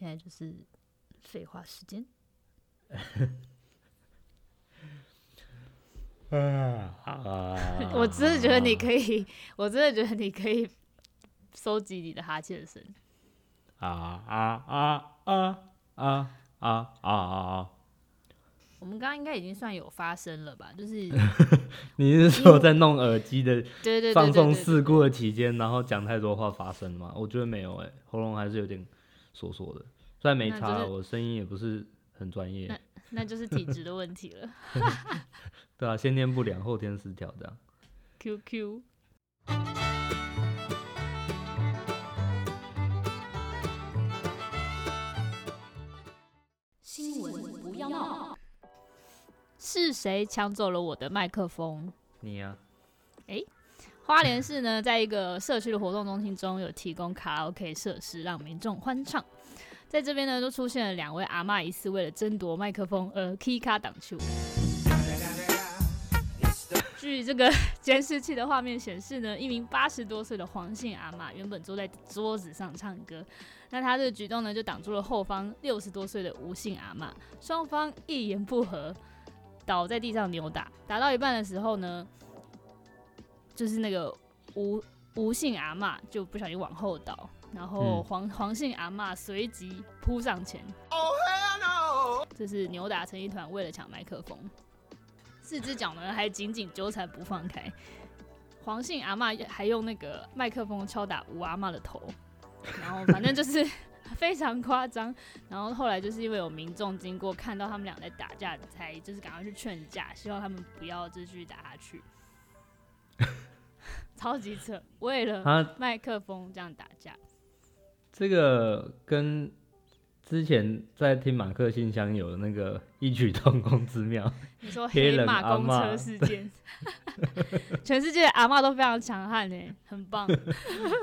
现在就是废话时间。啊！我真的觉得你可以，我真的觉得你可以收集你的哈欠声。啊啊啊啊啊啊啊啊！我们刚刚应该已经算有发声了吧？就是 你是说在弄耳机的放送事故的期间，然后讲太多话发声吗？我觉得没有诶、欸，喉咙还是有点锁锁的，虽然没差，就是、我声音也不是很专业。那就是体质的问题了。对啊，先天不良，后天失调这样。QQ。新闻不要闹。是谁抢走了我的麦克风？你呀、啊。哎、欸，花莲市呢，在一个社区的活动中心中有提供卡拉 OK 设施，让民众欢唱。在这边呢，都出现了两位阿嬷，疑似为了争夺麦克风而 K 卡挡球。据这个监视器的画面显示呢，一名八十多岁的黄姓阿妈原本坐在桌子上唱歌，那她这个举动呢，就挡住了后方六十多岁的吴姓阿妈，双方一言不合，倒在地上扭打，打到一半的时候呢，就是那个吴吴姓阿嬷就不小心往后倒。然后黄、嗯、黄姓阿嬷随即扑上前，Oh hell no! 这是扭打成一团，为了抢麦克风，四只脚呢还紧紧纠缠不放开。黄姓阿嬷还用那个麦克风敲打吴阿嬷的头，然后反正就是 非常夸张。然后后来就是因为有民众经过看到他们俩在打架，才就是赶快去劝架，希望他们不要继续打下去。超级扯，为了麦克风这样打架。这个跟之前在听马克信箱有那个异曲同工之妙。你说黑马公车 事件，全世界的阿妈都非常强悍呢，很棒。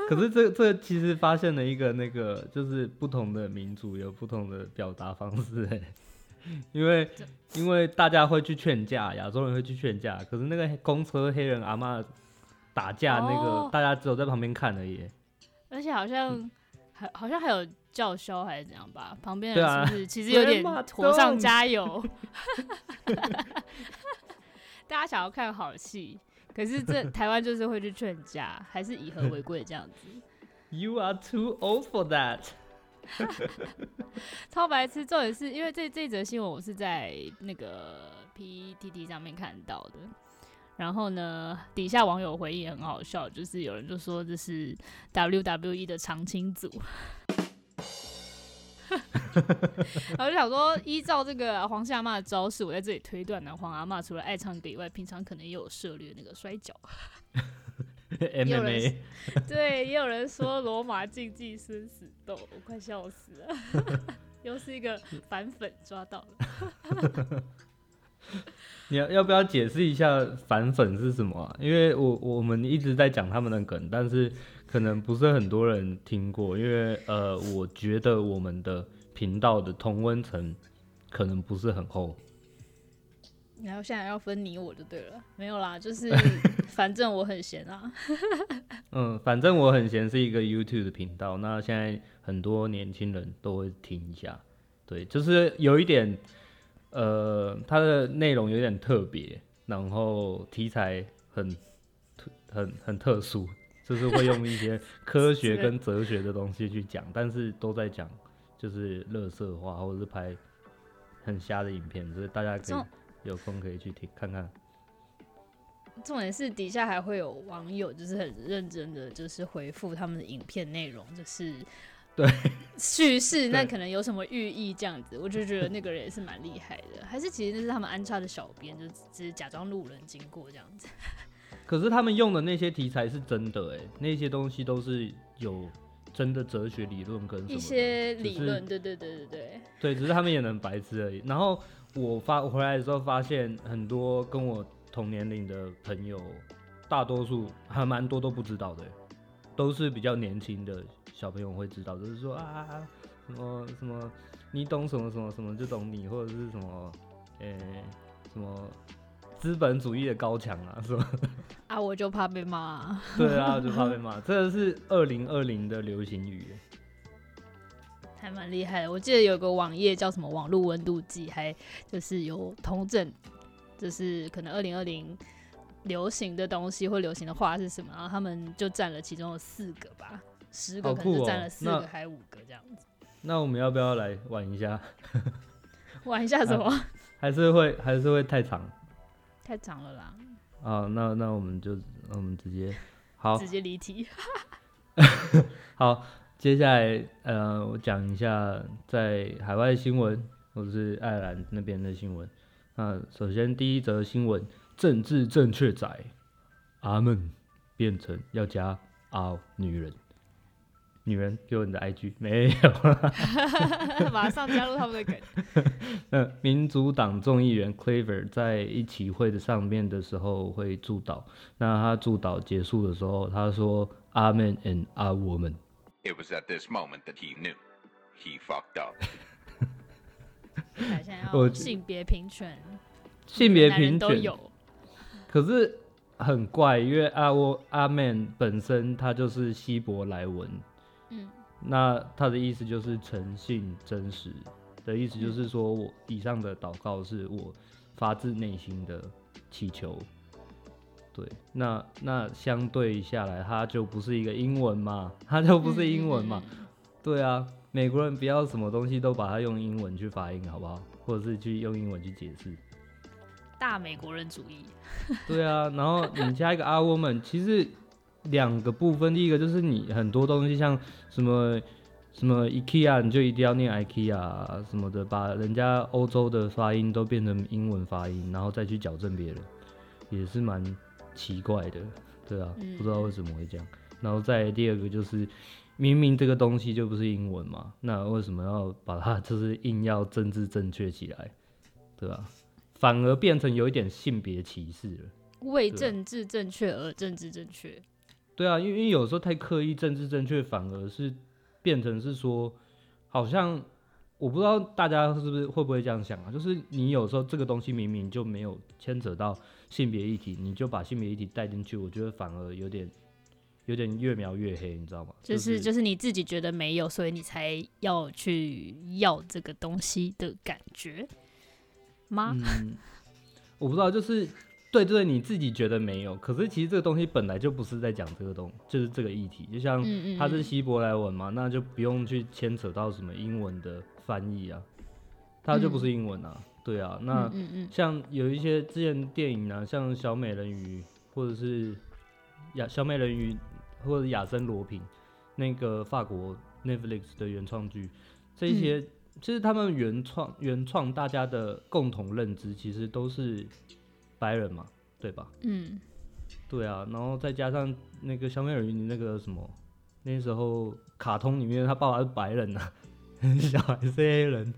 可是这这其实发现了一个那个，就是不同的民族有不同的表达方式哎，因为因为大家会去劝架，亚洲人会去劝架，可是那个公车黑人阿嬷打架那个，哦、大家只有在旁边看而已。而且好像。嗯还好像还有叫嚣还是怎样吧？旁边人是不是 其实有点火上加油？大家想要看好戏，可是这台湾就是会去劝架，还是以和为贵这样子。You are too old for that。超白痴，重点是因为这这则新闻我是在那个 PTT 上面看到的。然后呢，底下网友回应也很好笑，就是有人就说这是 WWE 的常青组，然后就想说，依照这个黄姓阿嬷的招式，我在这里推断呢，黄阿妈除了爱唱歌以外，平常可能也有涉猎那个摔跤。MMA 对，也有人说罗马竞技生死斗，我快笑死了，又是一个反粉抓到了。你要要不要解释一下反粉是什么啊？因为我我们一直在讲他们的梗，但是可能不是很多人听过。因为呃，我觉得我们的频道的同温层可能不是很厚。然后现在要分你我就对了，没有啦，就是 反正我很闲啊。嗯，反正我很闲是一个 YouTube 的频道，那现在很多年轻人都会听一下，对，就是有一点。呃，它的内容有点特别，然后题材很特很很特殊，就是会用一些科学跟哲学的东西去讲，但是都在讲就是乐色话，或者是拍很瞎的影片，所以大家可以有空可以去听看看。重点是底下还会有网友就是很认真的就是回复他们的影片内容，就是。对，叙事 那可能有什么寓意这样子，我就觉得那个人也是蛮厉害的。还是其实那是他们安插的小编，就只是假装路人经过这样子。可是他们用的那些题材是真的哎，那些东西都是有真的哲学理论跟一些理论，对对对对对。对，只是他们也能白痴而已。然后我发我回来的时候发现，很多跟我同年龄的朋友，大多数还蛮多都不知道的，都是比较年轻的。小朋友会知道，就是说啊，什么什么，你懂什么什么什么就懂你，或者是什么，什么资本主义的高墙啊，是吧？啊，我就怕被骂。对啊，就怕被骂。这个是二零二零的流行语。还蛮厉害的。我记得有个网页叫什么“网络温度计”，还就是有统整，就是可能二零二零流行的东西或流行的话是什么，然后他们就占了其中的四个吧，十个可能就占了四个还五个这样子。那我们要不要来玩一下？玩一下什么？啊、还是会还是会太长？太长了啦。啊，那那我们就我们直接好，直接离题。好，接下来呃，我讲一下在海外新闻，或者是爱尔兰那边的新闻。那首先第一则新闻：政治正确仔阿门变成要加啊女人。女人给我你的 IG 没有 马上加入他们的梗。呃，民主党众议员 Cleaver 在一起会的上面的时候会祝祷，那他祝祷结束的时候，他说阿 m e n and a woman。It was at this moment that he knew he fucked up。我性别平权，性别平权都有，可是很怪，因为阿沃阿 Man 本身他就是希伯来文。嗯，那他的意思就是诚信真实的意思，就是说我以上的祷告是我发自内心的祈求。对，那那相对下来，它就不是一个英文嘛，它就不是英文嘛。对啊，美国人不要什么东西都把它用英文去发音，好不好？或者是去用英文去解释。大美国人主义。对啊，然后你加一个 a woman，其实。两个部分，第一个就是你很多东西像什么什么 IKEA，你就一定要念 IKEA 啊什么的，把人家欧洲的发音都变成英文发音，然后再去矫正别人，也是蛮奇怪的，对啊，不知道为什么会这样。然后再第二个就是，明明这个东西就不是英文嘛，那为什么要把它就是硬要政治正确起来，对吧？反而变成有一点性别歧视了，为政治正确而政治正确。对啊，因为有时候太刻意政治正确，反而是变成是说，好像我不知道大家是不是会不会这样想啊？就是你有时候这个东西明明就没有牵扯到性别议题，你就把性别议题带进去，我觉得反而有点有点越描越黑，你知道吗？就是、就是、就是你自己觉得没有，所以你才要去要这个东西的感觉吗？嗯，我不知道，就是。对，对，你自己觉得没有，可是其实这个东西本来就不是在讲这个东，就是这个议题。就像它是希伯来文嘛，那就不用去牵扯到什么英文的翻译啊，它就不是英文啊。嗯、对啊，那像有一些之前电影啊，像小美人鱼或者是亚小美人鱼或者亚森罗平那个法国 Netflix 的原创剧，这些、嗯、其实他们原创原创大家的共同认知其实都是。白人嘛，对吧？嗯，对啊，然后再加上那个小美人鱼，那个什么，那时候卡通里面他爸爸是白人呐、啊，小孩是黑人。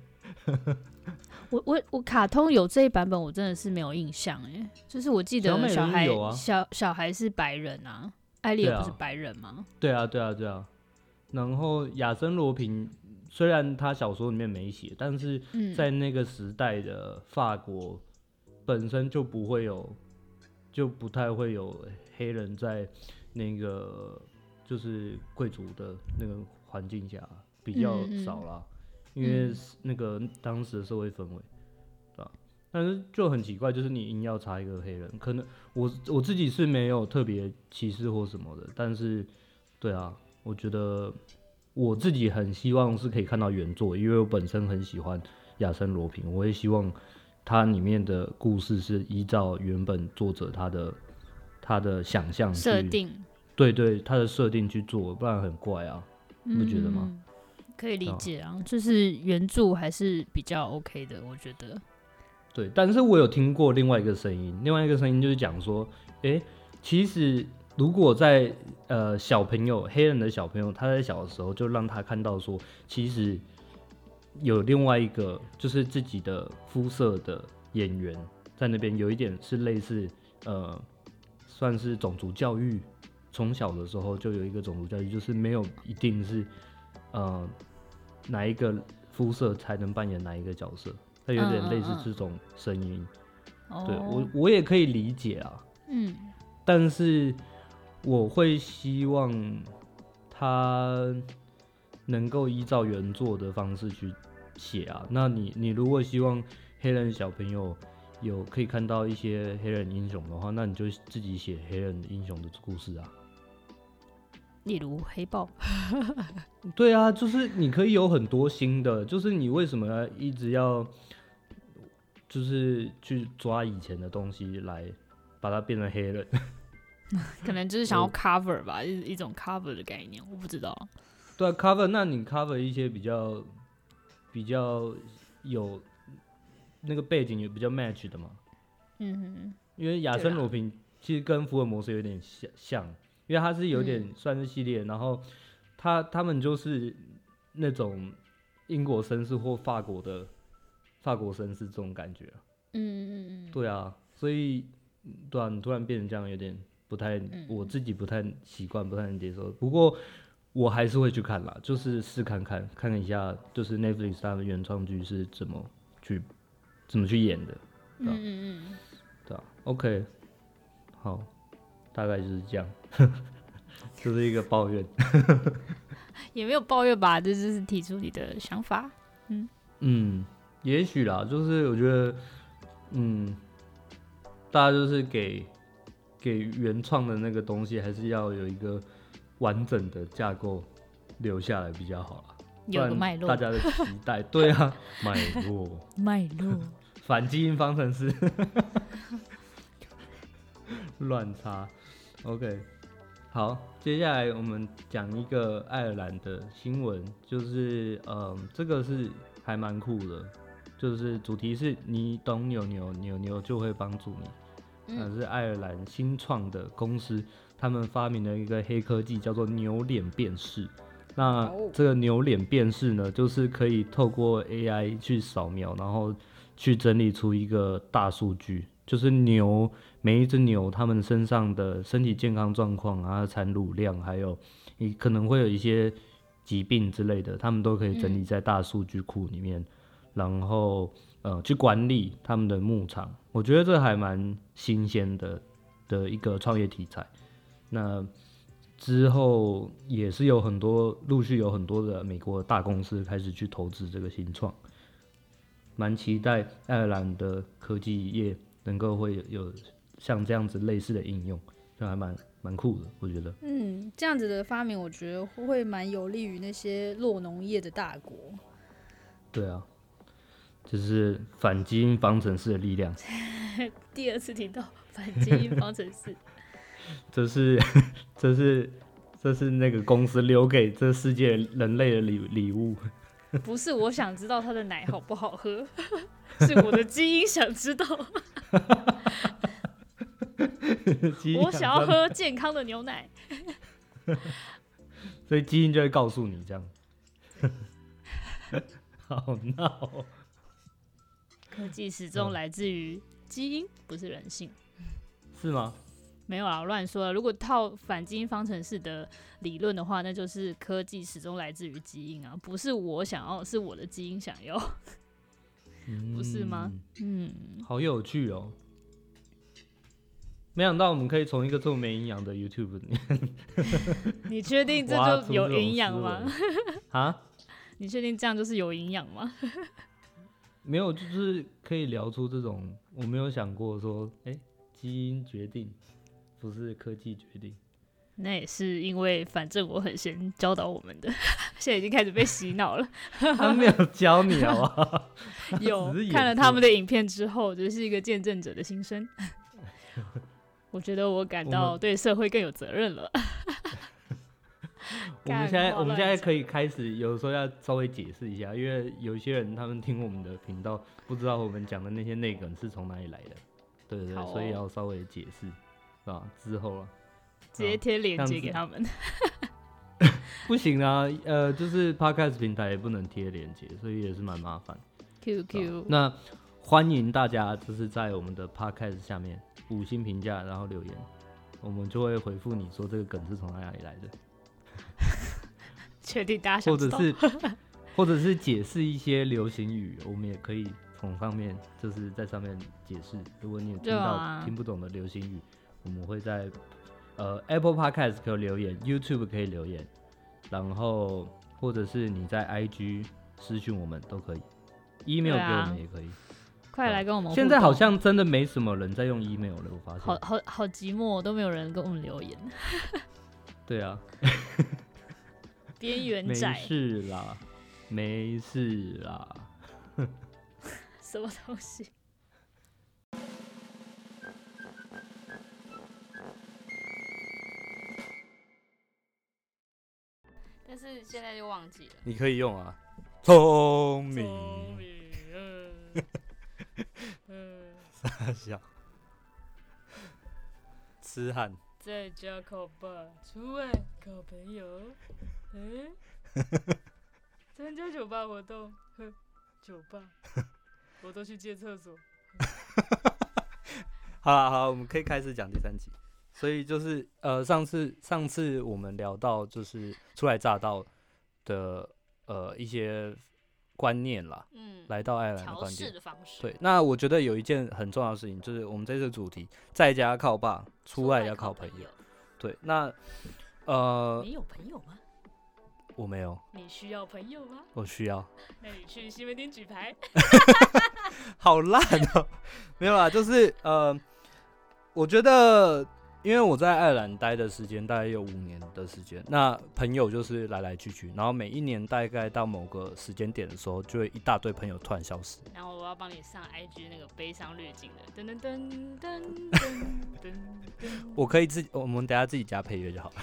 我我我卡通有这一版本，我真的是没有印象哎，就是我记得小孩小，小孩是白人啊，艾丽也不是白人吗？对啊，对啊，对啊。然后亚森罗平虽然他小说里面没写，但是在那个时代的法国。本身就不会有，就不太会有黑人在那个就是贵族的那个环境下比较少啦，嗯嗯，因为那个当时的社会氛围，对吧？但是就很奇怪，就是你硬要查一个黑人，可能我我自己是没有特别歧视或什么的，但是对啊，我觉得我自己很希望是可以看到原作，因为我本身很喜欢亚森罗平，我也希望。它里面的故事是依照原本作者他的他的想象设定，对对，他的设定去做，不然很怪啊，你不觉得吗？嗯，可以理解啊，就是原著还是比较 OK 的，我觉得。对，但是我有听过另外一个声音，另外一个声音就是讲说，哎、欸，其实如果在呃小朋友黑人的小朋友他在小的时候就让他看到说，其实。有另外一个就是自己的肤色的演员在那边，有一点是类似呃，算是种族教育。从小的时候就有一个种族教育，就是没有一定是呃哪一个肤色才能扮演哪一个角色，它有点类似这种声音。Uh, uh, uh. 对我我也可以理解啊，嗯，但是我会希望他。能够依照原作的方式去写啊。那你你如果希望黑人小朋友有可以看到一些黑人英雄的话，那你就自己写黑人英雄的故事啊。例如黑豹。对啊，就是你可以有很多新的，就是你为什么要一直要，就是去抓以前的东西来把它变成黑人？可能就是想要 cover 吧，一一种 cover 的概念，我不知道。对啊，cover，那你 cover 一些比较比较有那个背景也比较 match 的嘛？嗯哼。因为亚森罗平其实跟福尔摩斯有点像，像，因为他是有点算是系列，嗯、然后他他们就是那种英国绅士或法国的法国绅士这种感觉。嗯嗯嗯。对啊，所以对啊，你突然变成这样有点。不太，我自己不太习惯，不太能接受。不过我还是会去看啦，就是试看看，看一下，就是 Netflix 它的原创剧是怎么去怎么去演的。嗯嗯嗯。对啊，OK，好，大概就是这样，就是一个抱怨。也没有抱怨吧，这就是提出你的想法。嗯嗯，也许啦，就是我觉得，嗯，大家就是给。给原创的那个东西，还是要有一个完整的架构留下来比较好啦。有个脉络，大家的期待，对啊，脉络，脉络，反基因方程式，乱插。OK，好，接下来我们讲一个爱尔兰的新闻，就是嗯，这个是还蛮酷的，就是主题是你懂牛牛，牛牛就会帮助你。那是爱尔兰新创的公司，他们发明了一个黑科技，叫做牛脸辨识。那这个牛脸辨识呢，就是可以透过 AI 去扫描，然后去整理出一个大数据，就是牛每一只牛它们身上的身体健康状况啊、产乳量，还有你可能会有一些疾病之类的，他们都可以整理在大数据库里面，然后。呃，去管理他们的牧场，我觉得这还蛮新鲜的的一个创业题材。那之后也是有很多陆续有很多的美国大公司开始去投资这个新创，蛮期待爱尔兰的科技业能够会有，像这样子类似的应用，就还蛮蛮酷的，我觉得。嗯，这样子的发明，我觉得会蛮有利于那些弱农业的大国。对啊。就是反基因方程式的力量。第二次听到反基因方程式。这是，这是，这是那个公司留给这世界人类的礼礼物。不是，我想知道它的奶好不好喝，是我的基因想知道。我想要喝健康的牛奶。所以基因就会告诉你这样。好闹。科技始终来自于基因，不是人性，是吗？没有啊，乱说了。如果套反基因方程式的理论的话，那就是科技始终来自于基因啊，不是我想要，是我的基因想要，嗯、不是吗？嗯，好有趣哦！没想到我们可以从一个这么没营养的 YouTube 里面，你确定这就有营养吗？啊？你确定这样就是有营养吗？没有，就是可以聊出这种，我没有想过说，哎、欸，基因决定，不是科技决定。那也是因为，反正我很先教导我们的，现在已经开始被洗脑了。他没有教你好不好？有看了他们的影片之后，就是一个见证者的心声。我觉得我感到对社会更有责任了。我们现在我们现在可以开始，有时候要稍微解释一下，因为有一些人他们听我们的频道，不知道我们讲的那些内梗是从哪里来的，对对对，所以要稍微解释，是吧？之后啊，直接贴链接给他们 不行啊，呃，就是 Podcast 平台也不能贴链接，所以也是蛮麻烦。QQ，那欢迎大家就是在我们的 Podcast 下面五星评价，然后留言，我们就会回复你说这个梗是从哪里来的。确定大家或者是，或者是解释一些流行语，我们也可以从上面就是在上面解释。如果你有听到、啊、听不懂的流行语，我们会在呃 Apple Podcast 可以留言，YouTube 可以留言，然后或者是你在 IG 私讯我们都可以，email 给我们也可以。快来跟我们。现在好像真的没什么人在用 email 了，我发现。好好好寂寞，都没有人跟我们留言。对啊。边缘仔。没事啦，没事啦。什么东西？是现在就忘记了。你可以用啊，聪明。聪明。嗯。傻笑。痴汉。在家靠爸，出外靠朋友。嗯。参加酒吧活动，呵，酒吧，我都去借厕所。好了，好，我们可以开始讲第三集。所以就是呃，上次上次我们聊到就是初来乍到的呃一些观念啦，嗯，来到爱尔兰的观念。对，那我觉得有一件很重要的事情，就是我们这次主题在家靠爸，出外要靠朋友。对，那呃，你有朋友吗？我没有。你需要朋友吗？我需要。那你去西门町举牌。好烂哦！没有啦，就是呃，我觉得。因为我在爱尔兰待的时间大概有五年的时间，那朋友就是来来去去，然后每一年大概到某个时间点的时候，就会一大堆朋友突然消失。然后我要帮你上 IG 那个悲伤滤镜的，噔噔噔噔噔噔噔。我可以自己，我们等下自己加配乐就好了。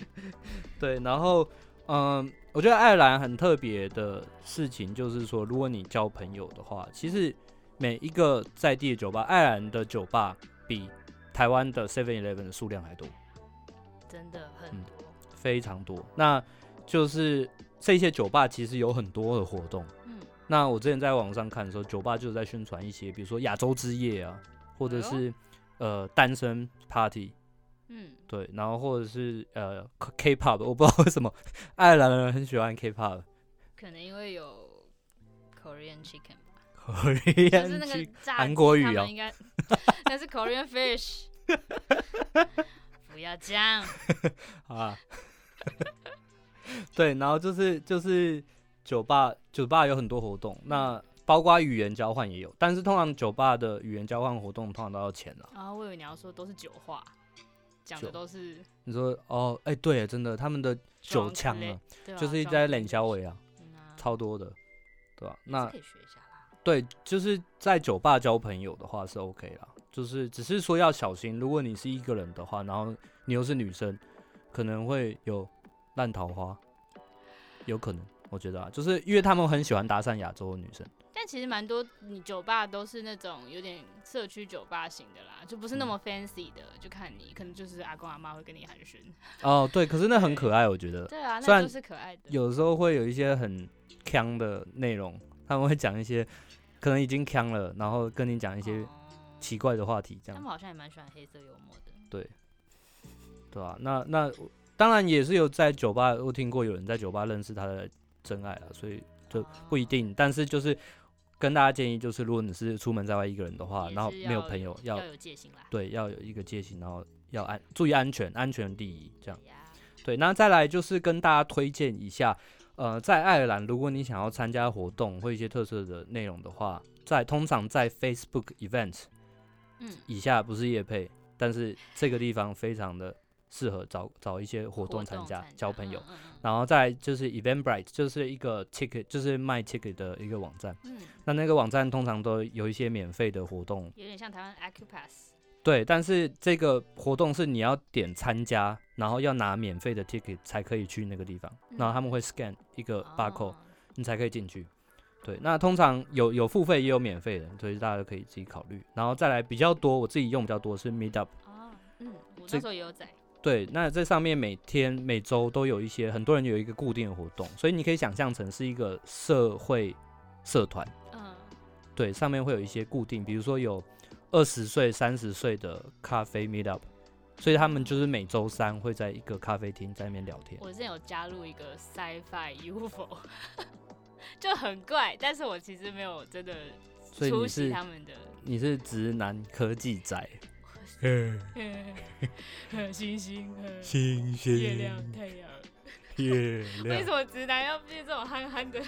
对，然后嗯，我觉得爱尔兰很特别的事情就是说，如果你交朋友的话，其实每一个在地的酒吧，爱尔兰的酒吧比。台湾的 Seven Eleven 的数量还多，真的很多，嗯，非常多。那就是这些酒吧其实有很多的活动。嗯，那我之前在网上看的时候，酒吧就是在宣传一些，比如说亚洲之夜啊，或者是、哎、呃单身 party。嗯，对，然后或者是呃 K-pop，我不知道为什么 爱尔兰人很喜欢 K-pop，可能因为有 Korean chicken。吧，Korean 就是那个韩国语啊，应该那是 Korean fish。不要这样，好啊。对，然后就是就是酒吧，酒吧有很多活动，那包括语言交换也有，但是通常酒吧的语言交换活动通常都要钱了。啊，我以为你要说都是酒话，讲的都是。你说哦，哎、欸，对，真的，他们的酒腔啊，就是一直在冷小伟啊，超多的，对吧？那可以学一下。对，就是在酒吧交朋友的话是 OK 啦，就是只是说要小心，如果你是一个人的话，然后你又是女生，可能会有烂桃花，有可能，我觉得啊，就是因为他们很喜欢搭讪亚洲的女生。但其实蛮多你酒吧都是那种有点社区酒吧型的啦，就不是那么 fancy 的，嗯、就看你可能就是阿公阿妈会跟你寒暄。哦，对，可是那很可爱，我觉得。对啊，那就是可爱的。有时候会有一些很腔的内容，他们会讲一些。可能已经腔了，然后跟你讲一些奇怪的话题，这样。他们好像也蛮喜欢黑色幽默的。对，对吧、啊？那那当然也是有在酒吧，我听过有人在酒吧认识他的真爱了，所以就不一定。但是就是跟大家建议，就是如果你是出门在外一个人的话，然后没有朋友，要，要有戒心啦。对，要有一个戒心，然后要安注意安全，安全第一，这样。对，那再来就是跟大家推荐一下。呃，在爱尔兰，如果你想要参加活动或一些特色的内容的话，在通常在 Facebook Event，嗯，以下不是夜配，但是这个地方非常的适合找找一些活动参加，交朋友。嗯嗯、然后再就是 Eventbrite，就是一个 ticket，就是卖 ticket 的一个网站。嗯，那那个网站通常都有一些免费的活动，有点像台湾 Accupass。对，但是这个活动是你要点参加，然后要拿免费的 ticket 才可以去那个地方，嗯、然后他们会 scan 一个 barcode，、哦、你才可以进去。对，那通常有有付费也有免费的，所以大家都可以自己考虑。然后再来比较多，我自己用比较多是 Meetup。哦，嗯，我那时候也有在。对，那这上面每天每周都有一些很多人有一个固定的活动，所以你可以想象成是一个社会社团。嗯，对，上面会有一些固定，比如说有。二十岁、三十岁的咖啡 meet up，所以他们就是每周三会在一个咖啡厅在那边聊天。我之前有加入一个 Sci-Fi UFO，就很怪，但是我其实没有真的出席他们的。你是直男科技宅？星星、星星、星星、月亮、太阳。月亮。为什么直男要变这种憨憨的？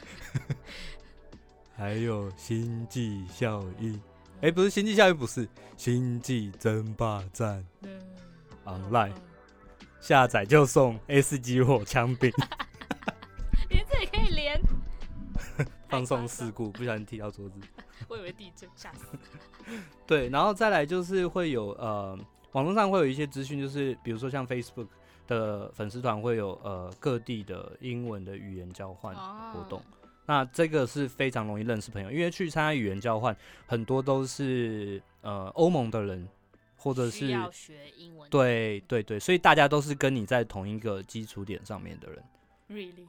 还有星际效应，哎、欸，不是星际效应，不是星际争霸战。嗯，online 下载就送 S 级火枪兵。放送事故，不小心踢到桌子。我以为地震，吓死。对，然后再来就是会有呃，网络上会有一些资讯，就是比如说像 Facebook 的粉丝团会有呃各地的英文的语言交换活动。哦那这个是非常容易认识朋友，因为去参加语言交换，很多都是呃欧盟的人，或者是要学英文。对对对，所以大家都是跟你在同一个基础点上面的人。Really？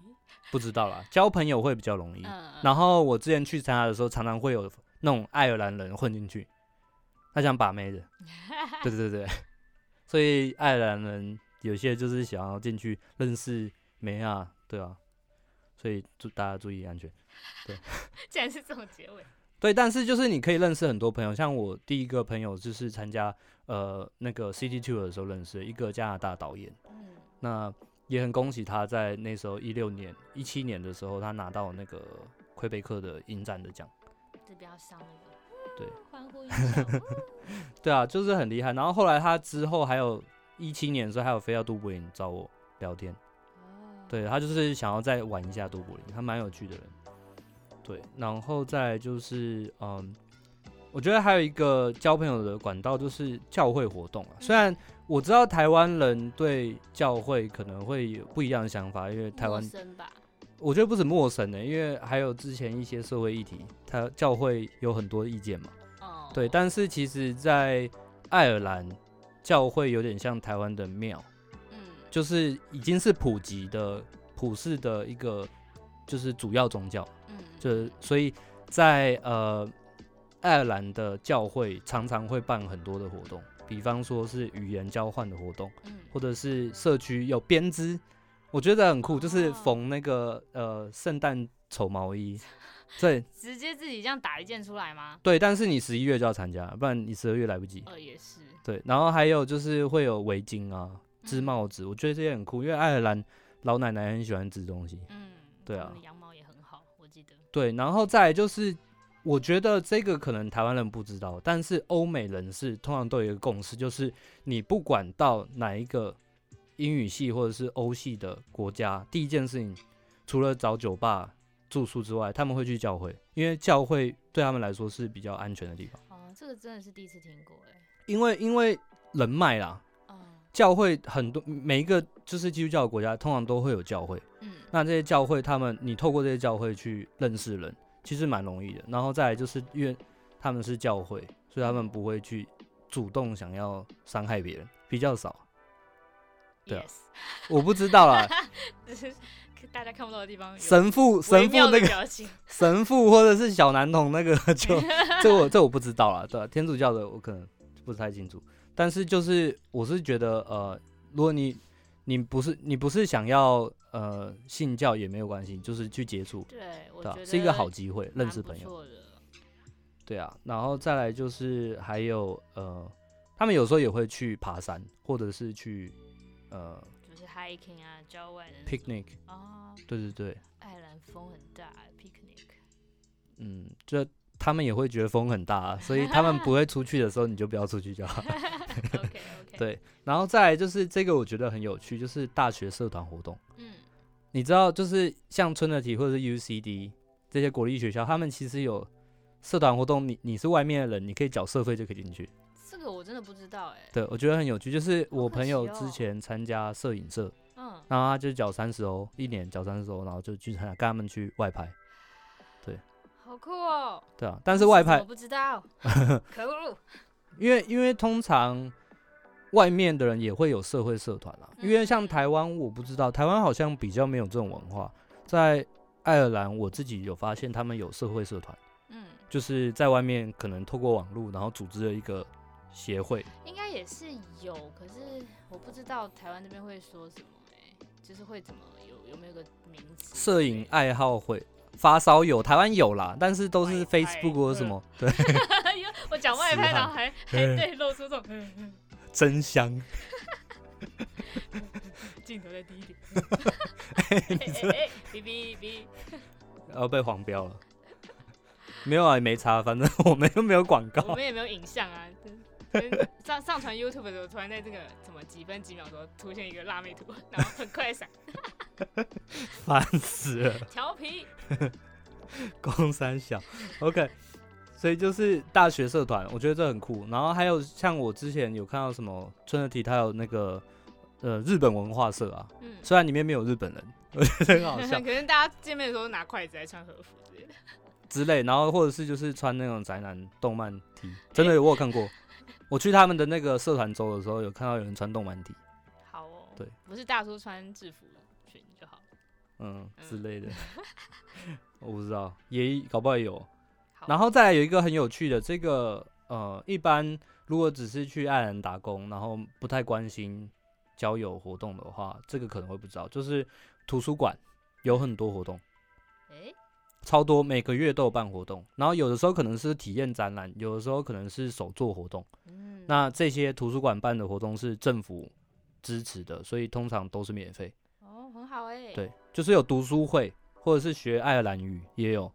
不知道啦，交朋友会比较容易。然后我之前去参加的时候，常常会有那种爱尔兰人混进去，他想把妹的。对 对对，所以爱尔兰人有些就是想要进去认识妹啊，对啊。所以祝大家注意安全。对，竟然是这种结尾。对，但是就是你可以认识很多朋友，像我第一个朋友就是参加呃那个 City Tour 的时候认识的一个加拿大导演。嗯。那也很恭喜他在那时候一六年、一七年的时候，他拿到那个魁北克的影展的奖。这比较伤那个。对。对啊，就是很厉害。然后后来他之后还有一七年的时候，还有飞到都柏林找我聊天。对，他就是想要再玩一下都柏林，他蛮有趣的人。对，然后再就是，嗯，我觉得还有一个交朋友的管道就是教会活动啊。虽然我知道台湾人对教会可能会有不一样的想法，因为台湾，我觉得不止陌生的，因为还有之前一些社会议题，他教会有很多意见嘛。对，但是其实，在爱尔兰，教会有点像台湾的庙。嗯就是已经是普及的、普世的一个，就是主要宗教。嗯，就所以在呃爱尔兰的教会常常会办很多的活动，比方说是语言交换的活动，嗯，或者是社区有编织，我觉得很酷，就是缝那个呃圣诞丑毛衣，对，直接自己这样打一件出来吗？对，但是你十一月就要参加，不然你十二月来不及。呃，也是。对，然后还有就是会有围巾啊。织帽子，我觉得这些很酷，因为爱尔兰老奶奶很喜欢织东西。嗯，对啊，羊毛也很好，我记得。对，然后再来就是，我觉得这个可能台湾人不知道，但是欧美人士通常都有一个共识，就是你不管到哪一个英语系或者是欧系的国家，第一件事情除了找酒吧住宿之外，他们会去教会，因为教会对他们来说是比较安全的地方。哦，这个真的是第一次听过哎。因为因为人脉啦。教会很多，每一个就是基督教的国家，通常都会有教会。嗯，那这些教会，他们你透过这些教会去认识人，其实蛮容易的。然后再来就是因为他们是教会，所以他们不会去主动想要伤害别人，比较少。对啊，Yes. 我不知道啦，大家看不到的地方。神父，神父那个 神父或者是小男童那个就，就这我这我不知道啦。对啊，天主教的我可能不太清楚。但是就是，我是觉得，呃，如果你你不是你不是想要呃信教也没有关系，就是去接触，对，我觉得是一个好机会，认识朋友。对啊，然后再来就是还有呃，他们有时候也会去爬山，或者是去呃，就是 hiking 啊，郊外的 picnic 啊，对对对。爱尔兰风很大，picnic。嗯，这。他们也会觉得风很大，啊，所以他们不会出去的时候，你就不要出去就好。okay, okay. 对，然后再来就是这个，我觉得很有趣，就是大学社团活动。嗯，你知道，就是像 Trinity 或者是 UCD 这些国立学校，他们其实有社团活动，你你是外面的人，你可以缴社费就可以进去。这个我真的不知道哎。对，我觉得很有趣，就是我朋友之前参加摄影社，嗯，然后他就缴三十欧一年，缴三十欧，然后就去参加，跟他们去外拍。好酷哦！对啊，但是外派我不知道，可恶。因为因为通常外面的人也会有社会社团啦，因为像台湾我不知道，台湾好像比较没有这种文化。在爱尔兰，我自己有发现他们有社会社团，嗯，就是在外面可能透过网络，然后组织了一个协会。应该也是有，可是我不知道台湾这边会说什么哎，就是会怎么有有没有个名字？摄影爱好会。发烧友，台湾有啦，但是都是 Facebook 或什么，对。我讲外拍，然后还还对露出这种真香。镜头再低一点。哎哎哔哔哔，要被黄标了。没有啊，也没差，反正我们又没有广告，我们也没有影像啊。上上传 YouTube 的时候，突然在这个什么几分几秒钟出现一个辣妹图，然后很快闪，烦死了。调皮，公三小，OK。所以就是大学社团，我觉得这很酷。然后还有像我之前有看到什么春日体，他有那个呃日本文化社啊，嗯，虽然里面没有日本人，我觉得很好笑。可能大家见面的时候拿筷子来穿和服之类的，之类。然后或者是就是穿那种宅男动漫 T，真的有我有看过。我去他们的那个社团周的时候，有看到有人穿动漫 T。好哦，对，不是大叔穿制服裙就好，嗯之类的，我不知道，也搞不好有。然后再来有一个很有趣的，这个呃，一般如果只是去爱尔兰打工，然后不太关心交友活动的话，这个可能会不知道，就是图书馆有很多活动，诶，超多，每个月都有办活动，然后有的时候可能是体验展览，有的时候可能是手作活动，嗯，那这些图书馆办的活动是政府支持的，所以通常都是免费，哦，很好哎，对，就是有读书会或者是学爱尔兰语也有，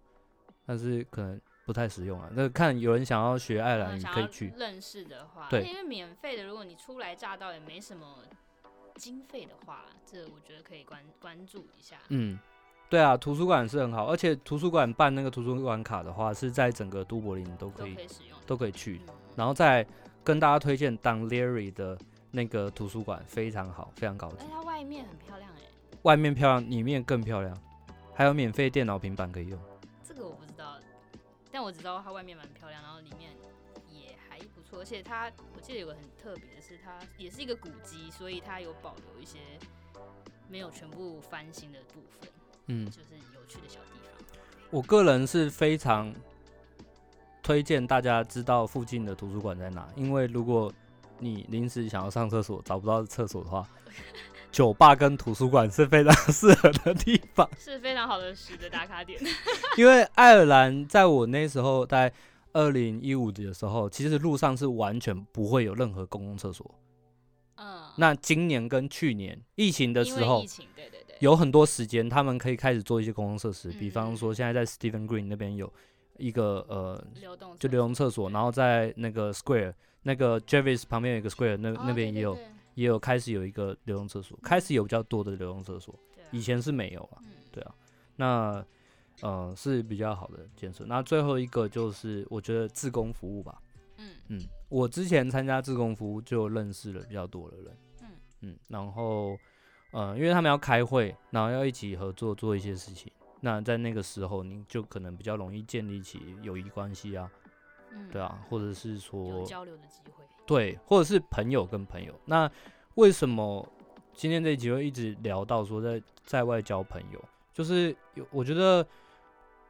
但是可能。不太实用啊，那看有人想要学爱尔兰语可以去认识的话，对，因为免费的，如果你初来乍到也没什么经费的话，这我觉得可以关关注一下。嗯，对啊，图书馆是很好，而且图书馆办那个图书馆卡的话，是在整个都柏林都可以，都可以使用，都可以去。嗯、然后再跟大家推荐 Dun Laoghaire 的那个图书馆，非常好，非常高级。它外面很漂亮哎，外面漂亮，里面更漂亮，还有免费电脑平板可以用。这个我不知道但我只知道它外面蛮漂亮，然后里面也还不错，而且它我记得有个很特别的是，它也是一个古迹，所以它有保留一些没有全部翻新的部分，嗯，就是有趣的小地方。我个人是非常推荐大家知道附近的图书馆在哪，因为如果你临时想要上厕所找不到厕所的话。酒吧跟图书馆是非常 适合的地方，是非常好的时的打卡点。因为爱尔兰在我那时候在二零一五的时候，其实路上是完全不会有任何公共厕所。嗯，那今年跟去年疫情的时候，对对对，有很多时间他们可以开始做一些公共设施，比方说现在在 Stephen Green 那边有一个呃流动，就流动厕所，然后在那个 Square 那个 Jervis 旁边有一个 Square，那那边也有。也有开始有一个流动厕所，开始有比较多的流动厕所，以前是没有了，对啊，那呃是比较好的建设。那最后一个就是我觉得自工服务吧，嗯。嗯，我之前参加自工服务就认识了比较多的人，嗯。嗯，然后呃因为他们要开会，然后要一起合作做一些事情，那在那个时候你就可能比较容易建立起友谊关系啊，对啊，或者是说有交流的机会。对，或者是朋友跟朋友。那为什么今天这一集会一直聊到说在在外交朋友？就是有，我觉得，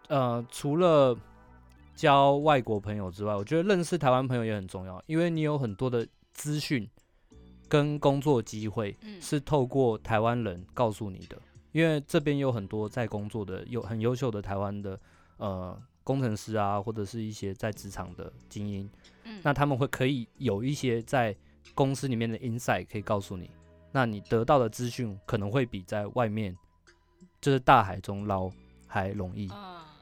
呃，除了交外国朋友之外，我觉得认识台湾朋友也很重要，因为你有很多的资讯跟工作机会是透过台湾人告诉你的。因为这边有很多在工作的有很优秀的台湾的呃工程师啊，或者是一些在职场的精英。那他们会可以有一些在公司里面的 insight 可以告诉你，那你得到的资讯可能会比在外面就是大海中捞还容易。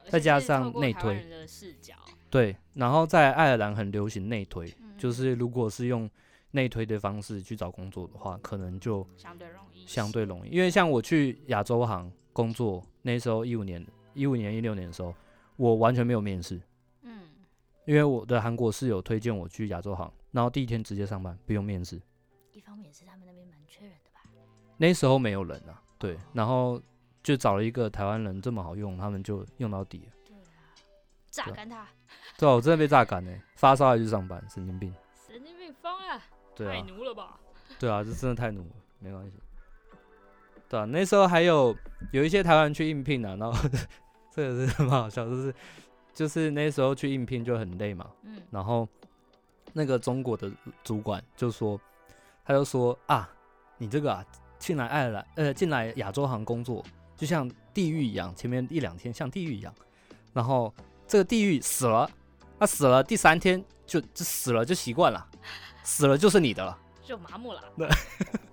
再加上内推，对，然后在爱尔兰很流行内推，就是如果是用内推的方式去找工作的话，可能就相对容易，相对容易。因为像我去亚洲行工作那时候，一五年、一五年、一六年的时候，我完全没有面试。因为我的韩国室友推荐我去亚洲行，然后第一天直接上班，不用面试。一方面是他们那边蛮缺人的吧？那时候没有人啊，对，然后就找了一个台湾人这么好用，他们就用到底了。对啊，榨干他。对啊，我真的被榨干呢，发烧还去上班，神经病。神经病疯啊！对啊，太奴了吧？对啊，这真的太奴了，没关系。对啊，那时候还有有一些台湾人去应聘啊，然后 这个是很好笑，就是。就是那时候去应聘就很累嘛，嗯，然后那个中国的主管就说，他就说啊，你这个啊进来爱尔兰，呃，进来亚洲行工作就像地狱一样，前面一两天像地狱一样，然后这个地狱死了，他死了第三天就就死了就习惯了，死了就是你的了，就麻木了，对，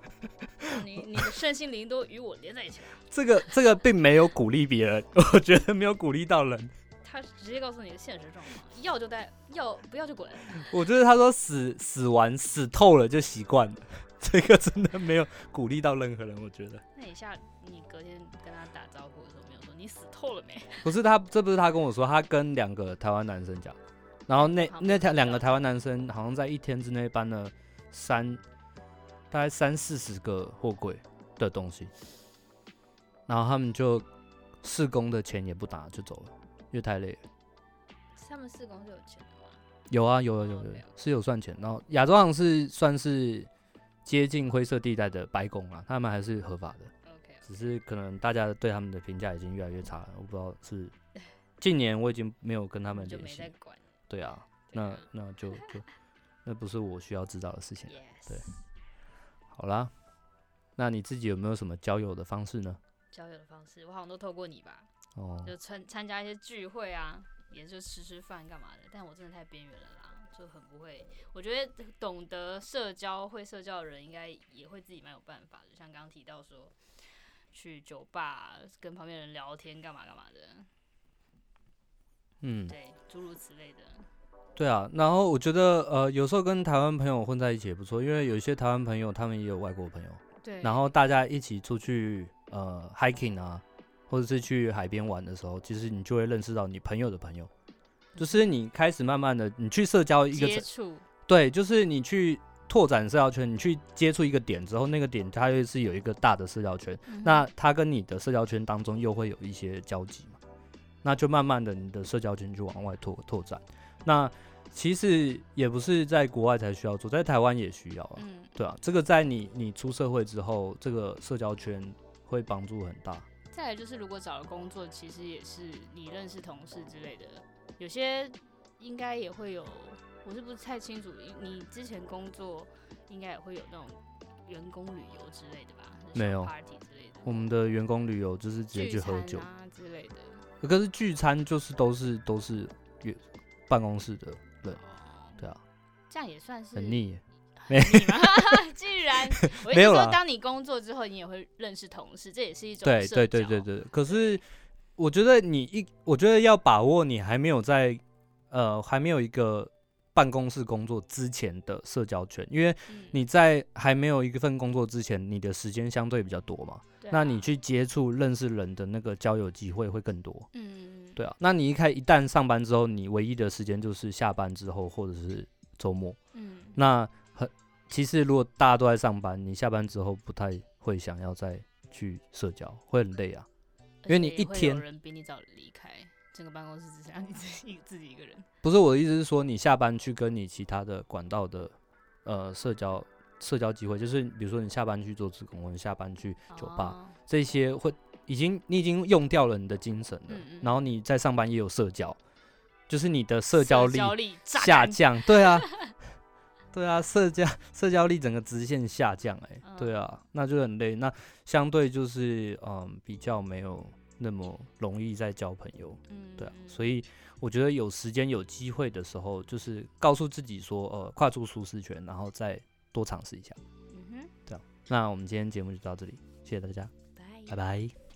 你你的身心灵都与我连在一起了。这个这个并没有鼓励别人，我觉得没有鼓励到人。他直接告诉你的现实状况，要就带，要不要就滚。我觉得他说死死完死透了就习惯了，这个真的没有鼓励到任何人。我觉得。那一下你隔天跟他打招呼的时候没有说你死透了没？不是他，这不是他跟我说，他跟两个台湾男生讲，然后那那台两个台湾男生好像在一天之内搬了三大概三四十个货柜的东西，然后他们就试工的钱也不打就走了。因为太累了。他们试工是有钱的吗？有啊，有啊，有有，有，是有算钱。然后亚洲行是算是接近灰色地带的白工啊，他们还是合法的。只是可能大家对他们的评价已经越来越差了。我不知道是 近年我已经没有跟他们联系。对啊，那那就就那不是我需要知道的事情。对，好啦，那你自己有没有什么交友的方式呢？交友的方式，我好像都透过你吧。哦，就参参加一些聚会啊，也就吃吃饭干嘛的。但我真的太边缘了啦，就很不会。我觉得懂得社交、会社交的人，应该也会自己蛮有办法的。像刚刚提到说，去酒吧跟旁边人聊天干嘛干嘛的。嗯，对，诸如此类的。对啊，然后我觉得呃，有时候跟台湾朋友混在一起也不错，因为有一些台湾朋友他们也有外国朋友。对。然后大家一起出去呃 hiking 啊。或者是去海边玩的时候，其实你就会认识到你朋友的朋友，就是你开始慢慢的，你去社交一个接触，对，就是你去拓展社交圈，你去接触一个点之后，那个点它又是有一个大的社交圈，嗯、那它跟你的社交圈当中又会有一些交集嘛，那就慢慢的你的社交圈就往外拓拓展。那其实也不是在国外才需要做，在台湾也需要啊，嗯、对啊，这个在你你出社会之后，这个社交圈会帮助很大。再来就是，如果找了工作，其实也是你认识同事之类的，有些应该也会有，我是不是太清楚？你之前工作应该也会有那种员工旅游之类的吧？没有，party 之类的。我们的员工旅游就是直接去喝酒啊之类的。可是聚餐就是都是都是约办公室的人，对啊，这样也算是很腻。没，既然我没有说，当你工作之后，你也会认识同事，这也是一种对对对对对。可是我觉得你一，我觉得要把握你还没有在呃还没有一个办公室工作之前的社交圈，因为你在还没有一份工作之前，你的时间相对比较多嘛。那你去接触认识人的那个交友机会会更多。嗯，对啊。那你一开一旦上班之后，你唯一的时间就是下班之后或者是周末。嗯，那很。其实，如果大家都在上班，你下班之后不太会想要再去社交，会很累啊。因为你一天有人比你早离开，整个办公室只剩下你自己 自己一个人。不是我的意思是说，你下班去跟你其他的管道的呃社交社交机会，就是比如说你下班去做职工，或者下班去酒吧，哦、这些会已经你已经用掉了你的精神了。嗯嗯，然后你在上班也有社交，就是你的社交力下降。对啊。对啊，社交社交力整个直线下降，哎，对啊，那就很累。那相对就是嗯，比较没有那么容易再交朋友，对啊。所以我觉得有时间有机会的时候，就是告诉自己说，呃，跨出舒适圈，然后再多尝试一下。嗯哼，对啊。那我们今天节目就到这里，谢谢大家，拜拜。